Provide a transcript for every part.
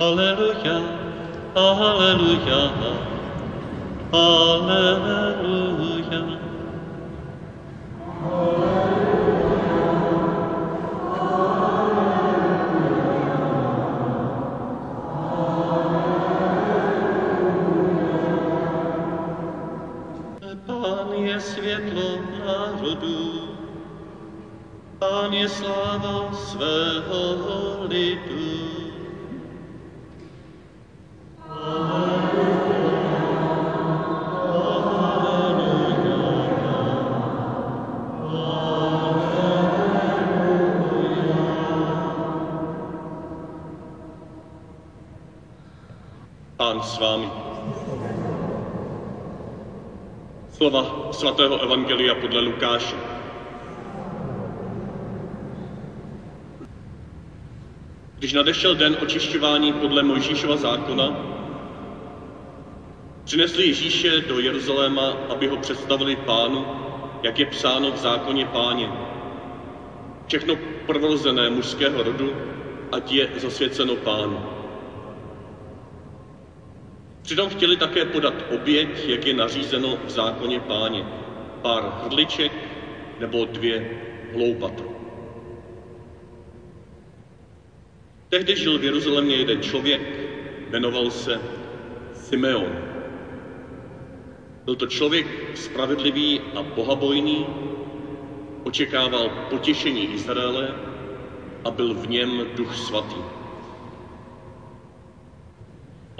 Aleluja, aleluja, aleluja. Pán je světlo národů, Pán je Pán s vámi. Slova svatého Evangelia podle Lukáše. Když nadešel den očišťování podle Mojžíšova zákona, přinesli Ježíše do Jeruzaléma, aby ho představili pánu, jak je psáno v zákoně páně. Všechno prvorozené mužského rodu, ať je zasvěceno pánu. Přitom chtěli také podat oběť, jak je nařízeno v zákoně páně. Pár hrdliček nebo dvě hloupata. Tehdy žil v Jeruzalémě jeden člověk, jmenoval se Simeon. Byl to člověk spravedlivý a bohabojný, očekával potěšení Izraele a byl v něm duch svatý.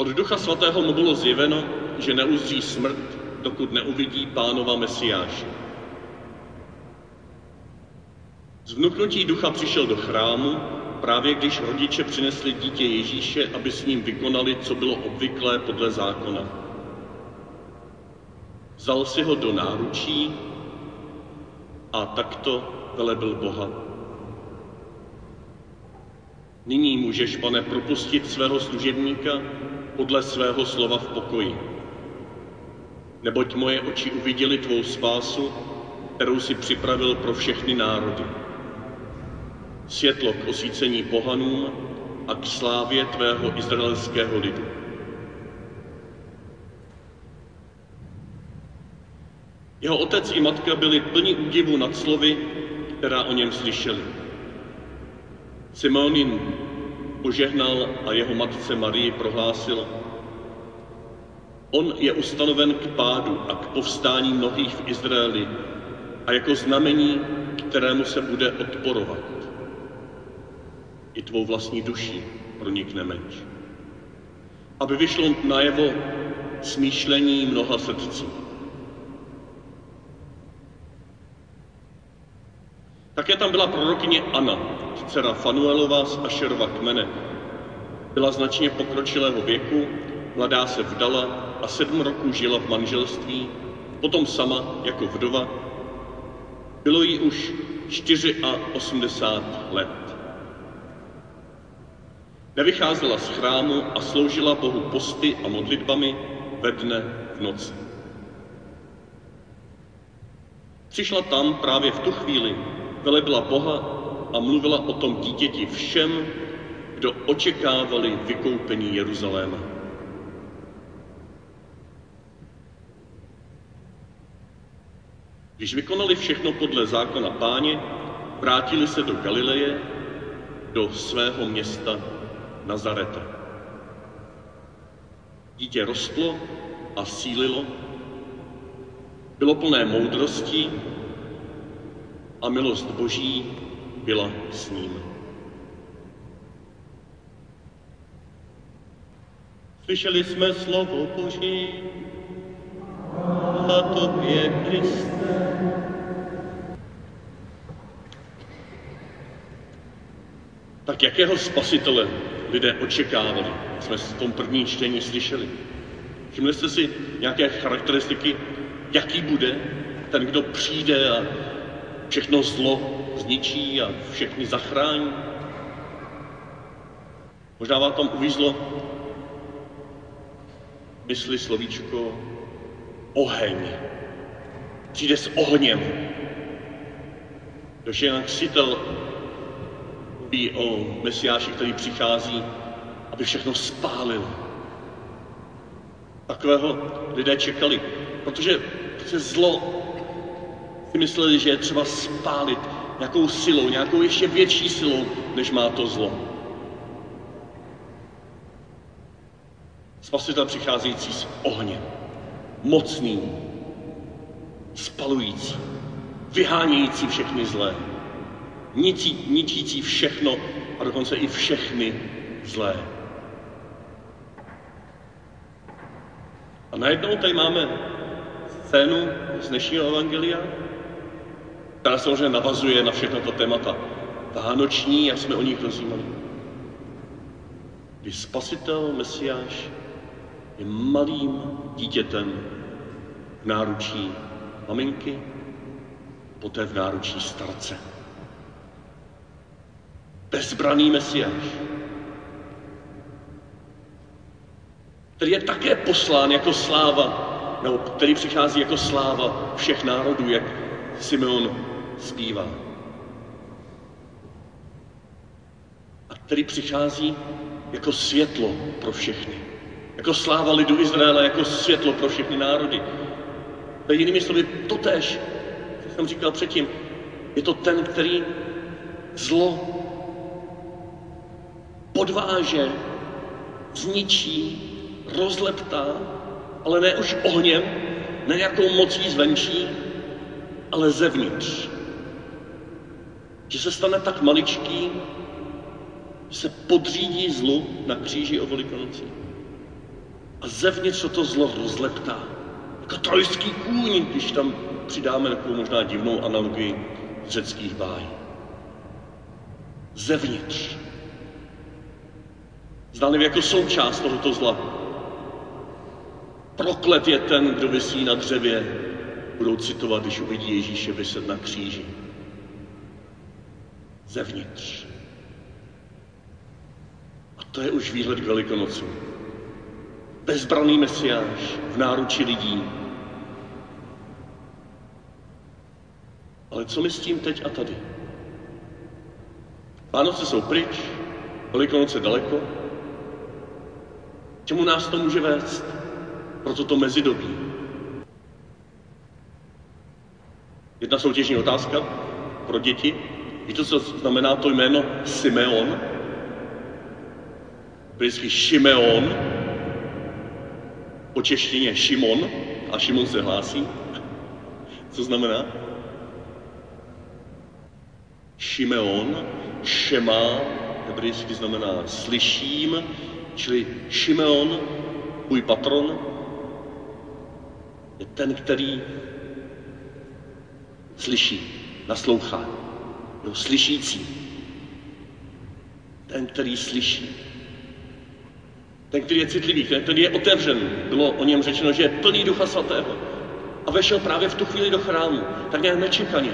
Od Ducha Svatého mu bylo zjeveno, že neuzří smrt, dokud neuvidí pánova Mesiáše. Z vnuknutí ducha přišel do chrámu, právě když rodiče přinesli dítě Ježíše, aby s ním vykonali, co bylo obvyklé podle zákona. Vzal si ho do náručí a takto velebil Boha. Nyní můžeš, pane, propustit svého služebníka podle svého slova v pokoji. Neboť moje oči uviděly tvou spásu, kterou si připravil pro všechny národy. Světlo k osvícení pohanům a k slávě tvého izraelského lidu. Jeho otec i matka byli plni údivu nad slovy, která o něm slyšeli. Simon jim požehnal a jeho matce Marii prohlásil, On je ustanoven k pádu a k povstání mnohých v Izraeli a jako znamení, kterému se bude odporovat. I tvou vlastní duší pronikne meč. Aby vyšlo najevo smýšlení mnoha srdcí. Také tam byla prorokyně Anna, dcera Fanuelova z Ašerova kmene. Byla značně pokročilého věku, mladá se vdala a sedm roků žila v manželství, potom sama jako vdova. Bylo jí už 84 let. Nevycházela z chrámu a sloužila Bohu posty a modlitbami ve dne v noci. Přišla tam právě v tu chvíli, velebila Boha a mluvila o tom dítěti všem, kdo očekávali vykoupení Jeruzaléma. Když vykonali všechno podle zákona páně, vrátili se do Galileje, do svého města Nazareta. Dítě rostlo a sílilo, bylo plné moudrosti a milost Boží byla s ním. Slyšeli jsme slovo Boží a tobě, Kriste. Tak jakého spasitele lidé očekávali, jsme v tom prvním čtení slyšeli. Všimli jste si nějaké charakteristiky, jaký bude ten, kdo přijde a všechno zlo zničí a všechny zachrání? Možná vám tam uvízlo mysli slovíčko oheň. Přijde s ohněm. Když Jan Křitel mluví o Mesiáši, který přichází aby všechno spálil. Takového lidé čekali, protože, protože zlo si mysleli, že je třeba spálit nějakou silou, nějakou ještě větší silou, než má to zlo. Spasitel přicházející z ohně, mocný, spalující, vyhánějící všechny zlé, ničí, ničící všechno a dokonce i všechny zlé. A najednou tady máme scénu z dnešního evangelia, která samozřejmě navazuje na všechno to témata vánoční, jak jsme o nich rozjímali. Kdy spasitel, Mesiáš, je malým dítětem v náručí maminky, poté v náručí starce. Bezbraný Mesiáš, který je také poslán jako sláva, nebo který přichází jako sláva všech národů, jak Simeon zpívá. A který přichází jako světlo pro všechny. Jako sláva lidu Izraele, jako světlo pro všechny národy. To je jinými slovy totéž, co jsem říkal předtím. Je to ten, který zlo podváže, zničí, rozleptá, ale ne už ohněm, ne nějakou mocí zvenčí, ale zevnitř. Že se stane tak maličký, že se podřídí zlu na kříži o Velikonoci. A zevnitř to zlo rozleptá. Jako trojský kůň, když tam přidáme takovou možná divnou analogii řeckých bájí. Zevnitř. Zdánlivě jako součást tohoto zla. Proklet je ten, kdo vysí na dřevě, budou citovat, když uvidí Ježíše vyset na kříži. Zevnitř. A to je už výhled k Velikonocu. Bezbraný mesiáš v náruči lidí. Ale co my s tím teď a tady? Vánoce jsou pryč, Velikonoce daleko. Čemu nás to může vést? Proto to mezidobí. Jedna soutěžní otázka pro děti. Víte, co znamená to jméno Simeon? Vždycky Šimeon, po češtině Šimon, a Šimon se hlásí. Co znamená? Šimeon, Šema, hebrejsky znamená slyším, čili Šimeon, můj patron, je ten, který slyší, naslouchá. Jo, slyšící. Ten, který slyší. Ten, který je citlivý, ten, který je otevřen. Bylo o něm řečeno, že je plný ducha svatého. A vešel právě v tu chvíli do chrámu, tak nějak nečekaně.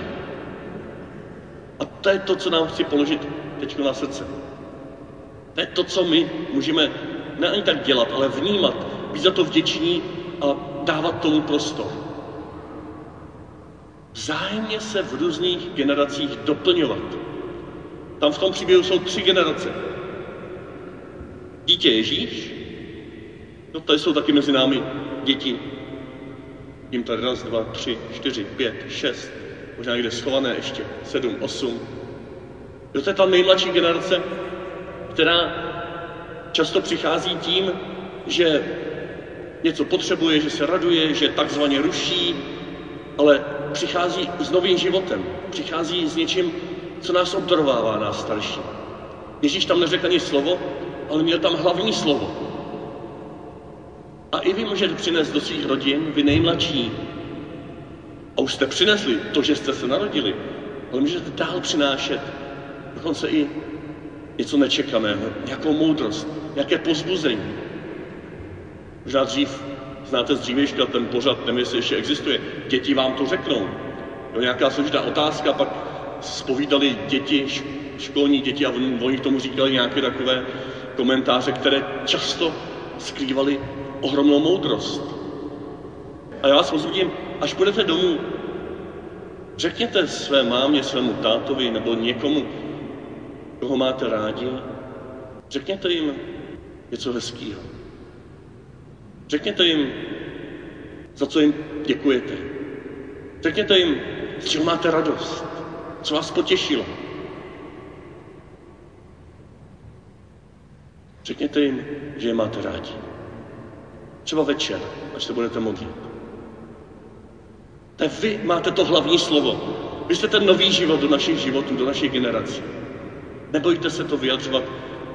A to je to, co nám chci položit teď na srdce. To je to, co my můžeme ne ani tak dělat, ale vnímat, být za to vděční a dávat tomu prostor. Vzájemně se v různých generacích doplňovat. Tam v tom příběhu jsou tři generace. Dítě Ježíš, no tady jsou taky mezi námi děti. Jím tady raz, dva, tři, čtyři, pět, šest, možná někde schované ještě, sedm, osm. Jo, to je ta nejmladší generace, která často přichází tím, že něco potřebuje, že se raduje, že takzvaně ruší, ale přichází s novým životem, přichází s něčím, co nás obdarovává, nás starší. Ježíš tam neřekl ani slovo, ale měl tam hlavní slovo. A i vy můžete přinést do svých rodin, vy nejmladší, a už jste přinesli to, že jste se narodili, ale můžete dál přinášet dokonce i něco nečekaného, nějakou moudrost, nějaké pozbuzení. Možná dřív znáte z dřívějška ten pořad, nevím, jestli ještě existuje, děti vám to řeknou. Jo, nějaká složitá otázka, pak spovídali děti, školní děti a oni k tomu říkali nějaké takové komentáře, které často skrývaly ohromnou moudrost. A já vás pozvím, až budete domů, řekněte své mámě, svému tátovi nebo někomu, koho máte rádi, řekněte jim, něco hezkého. Řekněte jim, za co jim děkujete. Řekněte jim, z čeho máte radost, co vás potěšilo. Řekněte jim, že je máte rádi. Třeba večer, až se budete modlit. To vy máte to hlavní slovo. Vy jste ten nový život do našich životů, do našich generací. Nebojte se to vyjadřovat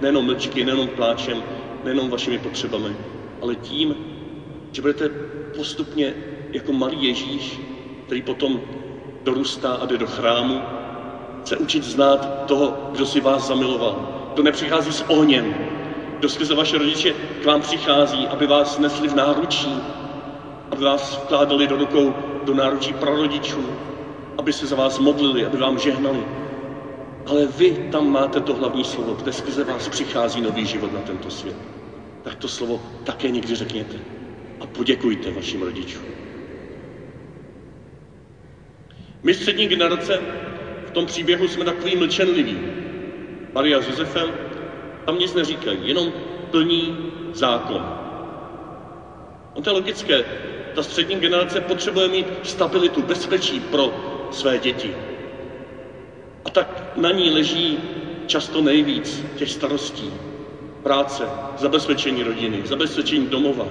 nejenom mlčky, nejenom pláčem, nejenom vašimi potřebami, ale tím, že budete postupně jako malý Ježíš, který potom dorůstá a jde do chrámu, se učit znát toho, kdo si vás zamiloval, kdo nepřichází s ohněm, kdo skrze vaše rodiče k vám přichází, aby vás nesli v náručí, aby vás vkládali do rukou do náručí prarodičů, aby se za vás modlili, aby vám žehnali. Ale vy tam máte to hlavní slovo, kde skrze vás přichází nový život na tento svět. Tak to slovo také někdy řekněte a poděkujte vašim rodičům. My střední generace v tom příběhu jsme takový mlčenliví. Maria s Josefem tam nic neříkají, jenom plní zákon. On to je logické. Ta střední generace potřebuje mít stabilitu, bezpečí pro své děti. A tak na ní leží často nejvíc těch starostí. Práce, zabezpečení rodiny, zabezpečení domova.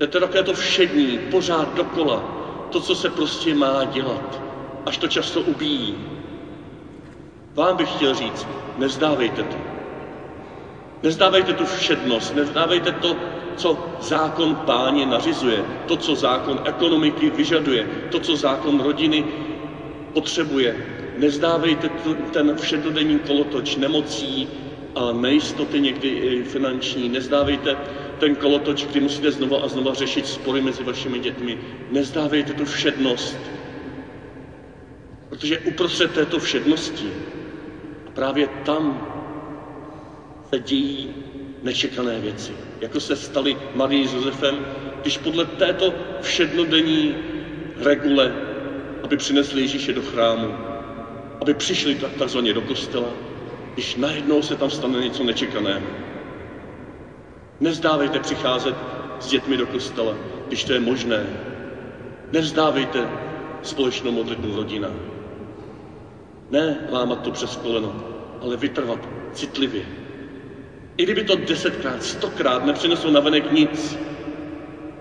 Je to také to všední, pořád dokola, to, co se prostě má dělat, až to často ubíjí. Vám bych chtěl říct, nezdávejte to. Nezdávejte tu všednost, nezdávejte to, co zákon páně nařizuje, to, co zákon ekonomiky vyžaduje, to, co zákon rodiny potřebuje. Nezdávejte ten všedodenní kolotoč nemocí a nejistoty někdy i finanční. Nezdávejte ten kolotoč, kdy musíte znova a znova řešit spory mezi vašimi dětmi. Nezdávejte tu všednost, protože uprostřed této všednosti a právě tam se dějí nečekané věci, jako se staly Marii s Josefem, když podle této všednodenní regule, aby přinesli Ježíše do chrámu, aby přišli takzvaně do kostela, když najednou se tam stane něco nečekaného. Nezdávejte přicházet s dětmi do kostela, když to je možné. Nevzdávejte společnou modlitbu rodina. Ne lámat to přes koleno, ale vytrvat citlivě. I kdyby to desetkrát, stokrát nepřineslo navenek nic,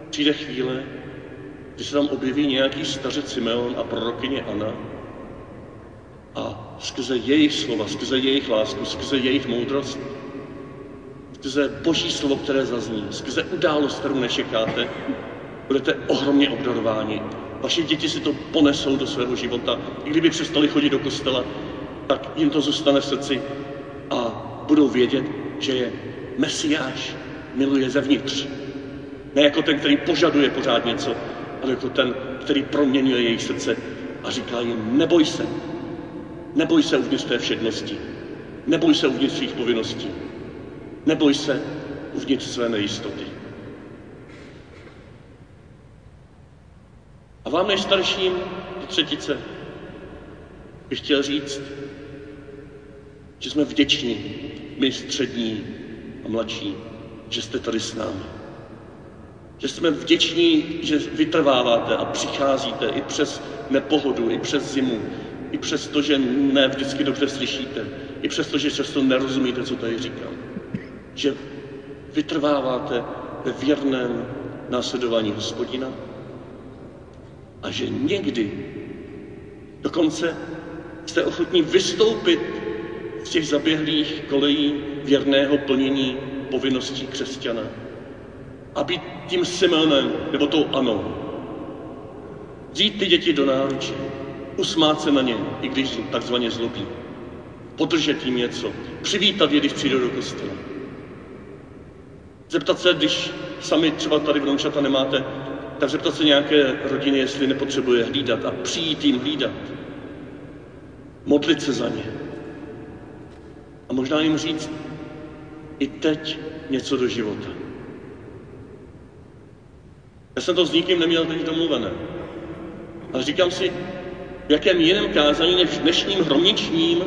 přijde chvíle, kdy se tam objeví nějaký stařec Simeon a prorokyně Anna a skrze jejich slova, skrze jejich lásku, skrze jejich moudrost, skrze boží slovo, které zazní, skrze událost, kterou nečekáte, budete ohromně obdarováni. Vaše děti si to ponesou do svého života. I kdyby přestali chodit do kostela, tak jim to zůstane v srdci a budou vědět, že je Mesiáš, miluje zevnitř. Ne jako ten, který požaduje pořád něco, ale jako ten, který proměňuje jejich srdce a říká jim, neboj se, neboj se uvnitř té všednosti, neboj se uvnitř svých povinností, neboj se uvnitř své nejistoty. A vám nejstarším do třetice bych chtěl říct, že jsme vděční my střední a mladší, že jste tady s námi. Že jsme vděční, že vytrváváte a přicházíte i přes nepohodu, i přes zimu, i přes to, že ne vždycky dobře slyšíte, i přes to, že často nerozumíte, co tady říkám. Že vytrváváte ve věrném následování hospodina a že někdy dokonce jste ochotní vystoupit z těch zaběhlých kolejí věrného plnění povinností křesťana. A být tím Simeonem, nebo tou Anou. Vzít ty děti do náruče, usmát se na ně, i když takzvaně zlobí. Podržet jim něco, přivítat je, když přijdou do kostela. Zeptat se, když sami třeba tady vnoučata nemáte, tak zeptat se nějaké rodiny, jestli nepotřebuje hlídat a přijít jim hlídat. Modlit se za ně. A možná jim říct i teď něco do života. Já jsem to s nikým neměl teď domluvené. Ale říkám si, v jakém jiném kázání než dnešním hromničním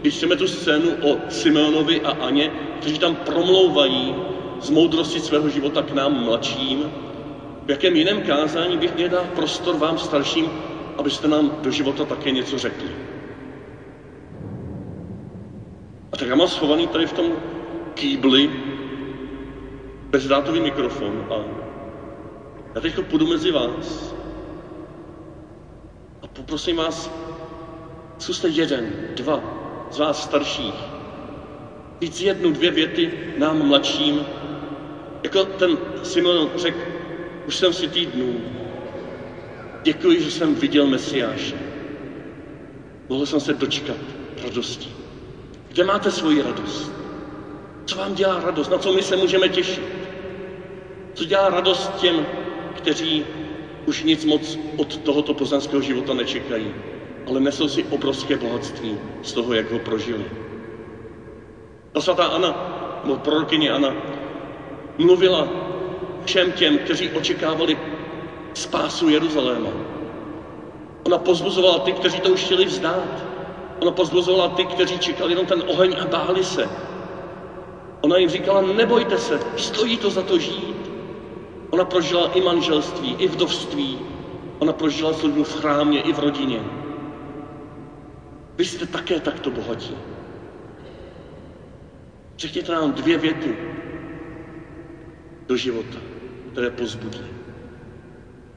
když chceme tu scénu o Simeonovi a Aně, kteří tam promlouvají z moudrosti svého života k nám mladším, v jakém jiném kázání bych měl dát prostor vám starším, abyste nám do života také něco řekli. A tak já mám schovaný tady v tom kýbli bezdrátový mikrofon a já teď půjdu mezi vás poprosím vás, zkuste jeden, dva z vás starších, víc jednu, dvě věty nám mladším, jako ten Simon řekl, už jsem si týdnů, děkuji, že jsem viděl Mesiáše. Mohl jsem se dočkat radosti. Kde máte svoji radost? Co vám dělá radost? Na co my se můžeme těšit? Co dělá radost těm, kteří už nic moc od tohoto pozemského života nečekají, ale nesou si obrovské bohatství z toho, jak ho prožili. Ta svatá Anna, nebo prorokyně Anna, mluvila všem těm, kteří očekávali spásu Jeruzaléma. Ona pozbuzovala ty, kteří to už chtěli vzdát. Ona pozbuzovala ty, kteří čekali jenom ten oheň a báli se. Ona jim říkala, nebojte se, stojí to za to žít. Ona prožila i manželství, i vdovství. Ona prožila službu v chrámě, i v rodině. Vy jste také takto bohatí. Řekněte nám dvě věty do života, které pozbudí.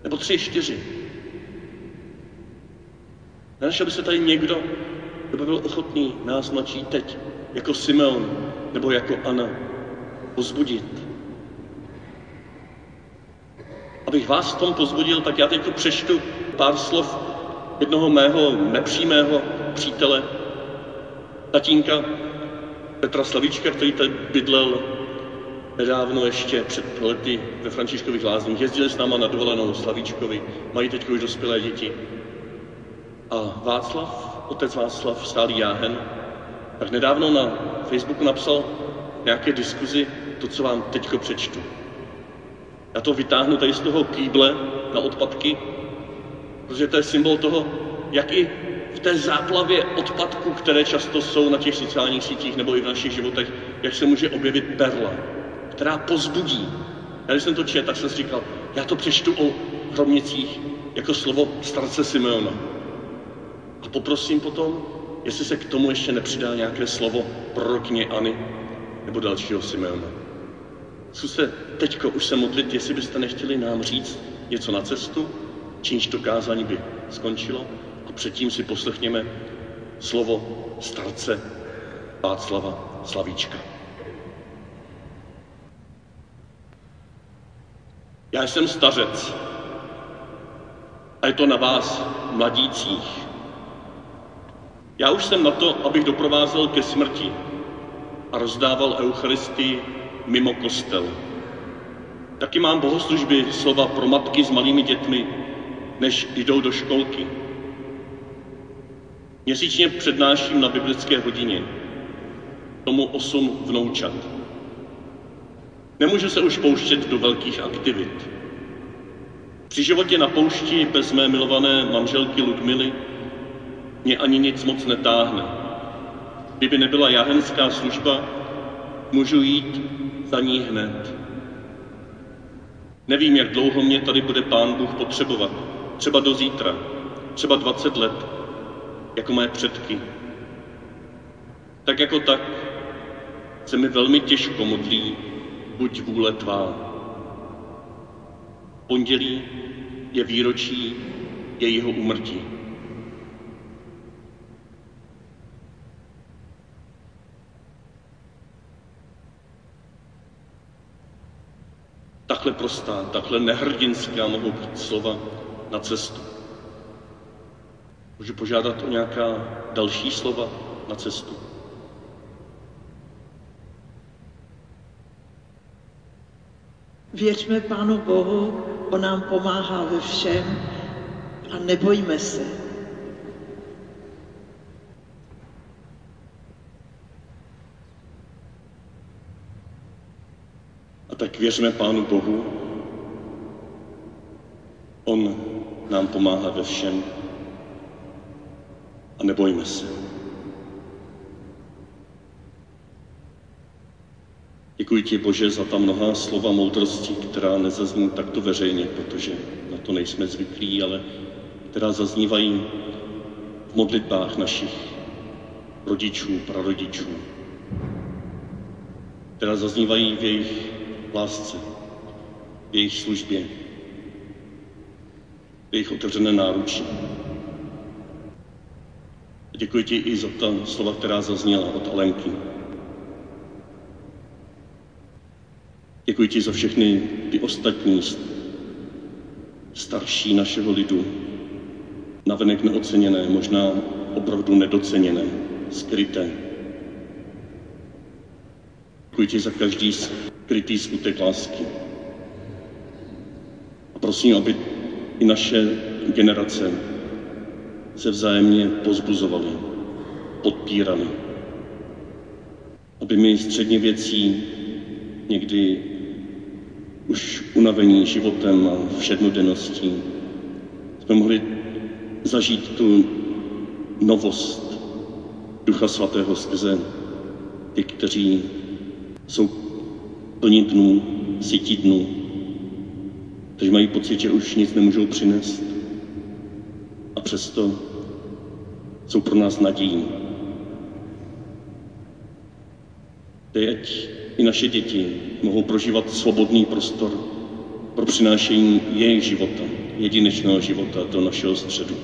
Nebo tři, čtyři. Nenašel by se tady někdo, kdo by byl ochotný nás mladší teď, jako Simeon nebo jako Anna, pozbudit. Abych vás v tom pozbudil, tak já teď přečtu pár slov jednoho mého nepřímého přítele, tatínka Petra Slavíčka, který tady bydlel nedávno ještě před lety ve Františkových lázních. Jezdili s náma na dovolenou Slavíčkovi, mají teď už dospělé děti. A Václav, otec Václav, stálý jáhen, tak nedávno na Facebooku napsal nějaké diskuzi to, co vám teďko přečtu. Já to vytáhnu tady z toho kýble na odpadky, protože to je symbol toho, jak i v té záplavě odpadků, které často jsou na těch sociálních sítích nebo i v našich životech, jak se může objevit perla, která pozbudí. Já když jsem to četl, tak jsem si říkal, já to přečtu o hromnicích jako slovo starce Simeona. A poprosím potom, jestli se k tomu ještě nepřidá nějaké slovo prorokněAny nebo dalšího Simeona. Zkuste teďko už se modlit, jestli byste nechtěli nám říct něco na cestu, čímž to kázání by skončilo a předtím si poslechněme slovo starce Václava Slavíčka. Já jsem stařec a je to na vás, mladících. Já už jsem na to, abych doprovázel ke smrti a rozdával Eucharistii mimo kostel. Taky mám bohoslužby slova pro matky s malými dětmi, než jdou do školky. Měsíčně přednáším na biblické hodině, tomu osm vnoučat. Nemůžu se už pouštět do velkých aktivit. Při životě na poušti bez mé milované manželky Ludmily mě ani nic moc netáhne. Kdyby nebyla jahenská služba, můžu jít za ní hned. Nevím, jak dlouho mě tady bude Pán Bůh potřebovat. Třeba do zítra, třeba 20 let, jako mé předky. Tak jako tak se mi velmi těžko modlí, buď vůle tvá. Pondělí je výročí jejího úmrtí. Takhle prostá, takhle nehrdinská mohou být slova na cestu. Můžu požádat o nějaká další slova na cestu? Věřme Pánu Bohu, On nám pomáhá ve všem a nebojme se. tak věřme Pánu Bohu. On nám pomáhá ve všem a nebojme se. Děkuji ti, Bože, za ta mnohá slova moudrosti, která nezazní takto veřejně, protože na to nejsme zvyklí, ale která zaznívají v modlitbách našich rodičů, prarodičů, která zaznívají v jejich lásce, v jejich službě, v jejich otevřené náručí. Děkuji ti i za ta slova, která zazněla od Alenky. Děkuji ti za všechny ty ostatní starší našeho lidu, navenek neoceněné, možná opravdu nedoceněné, skryté. Děkuji za každý skrytý skutek lásky. A prosím, aby i naše generace se vzájemně pozbuzovaly, podpíraly. Aby my středně věcí někdy už unavení životem a všednodenností jsme mohli zažít tu novost Ducha Svatého skrze ty, kteří jsou plní dnů, sytí dnů, kteří mají pocit, že už nic nemůžou přinést a přesto jsou pro nás nadějí. Teď i naše děti mohou prožívat svobodný prostor pro přinášení jejich života, jedinečného života do našeho středu.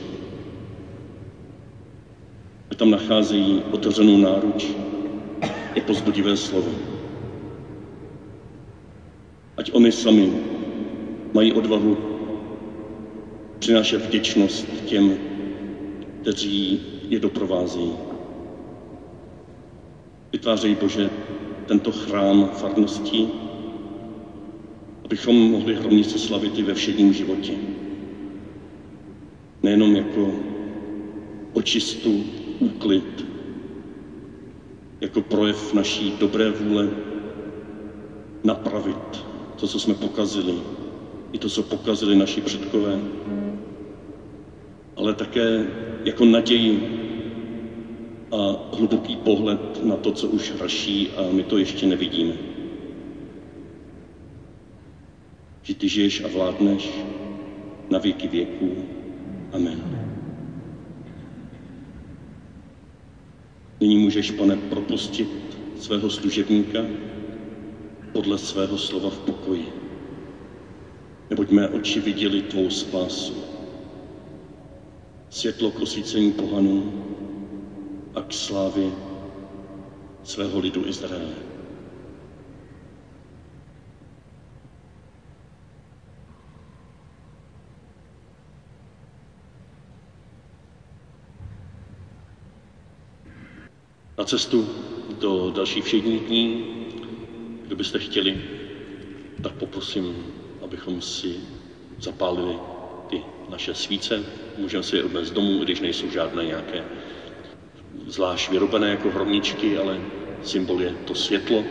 Tam nacházejí otevřenou náruč i pozbudivé slovo. Ať oni sami mají odvahu přinášet vděčnost těm, kteří je doprovázejí. Vytvářejí Bože tento chrám farnosti, abychom mohli hromnice slavit i ve všedním životě. Nejenom jako očistu, úklid, jako projev naší dobré vůle napravit to, co jsme pokazili, i to, co pokazili naši předkové, ale také jako naději a hluboký pohled na to, co už hraší a my to ještě nevidíme. Že ty žiješ a vládneš na věky věků. Amen. Nyní můžeš, pane, propustit svého služebníka podle svého slova v pokoji. Neboť mé oči viděli tvou spásu. Světlo k osvícení pohanů, a k slávě svého lidu Izraele. Na cestu do dalších všedních dní, kdo byste chtěli, tak poprosím, abychom si zapálili ty naše svíce. Můžeme si je odnést domů, když nejsou žádné nějaké zvlášť vyrobené jako hromničky, ale symbol je to světlo,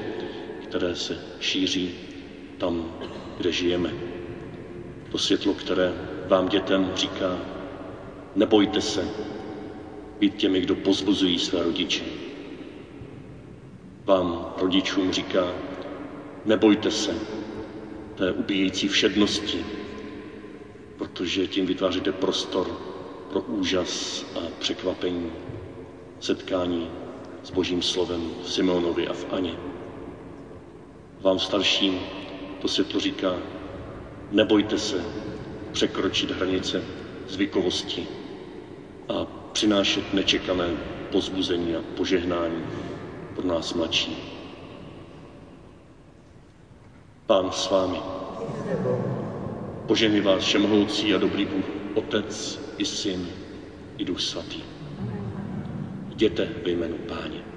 které se šíří tam, kde žijeme. To světlo, které vám dětem říká, nebojte se být těmi, kdo pozbuzují své rodiče. Vám rodičům říká, nebojte se té ubíjející všednosti, protože tím vytváříte prostor pro úžas a překvapení setkání s Božím slovem v Simeonovi a v Aně. Vám starším to světlo říká, nebojte se překročit hranice zvykovosti a přinášet nečekané pozbuzení a požehnání pro nás mladší. Pán s vámi. Požehni vás všemohoucí a dobrý Bůh, Otec i Syn i Duch Svatý jděte ve jménu Páně.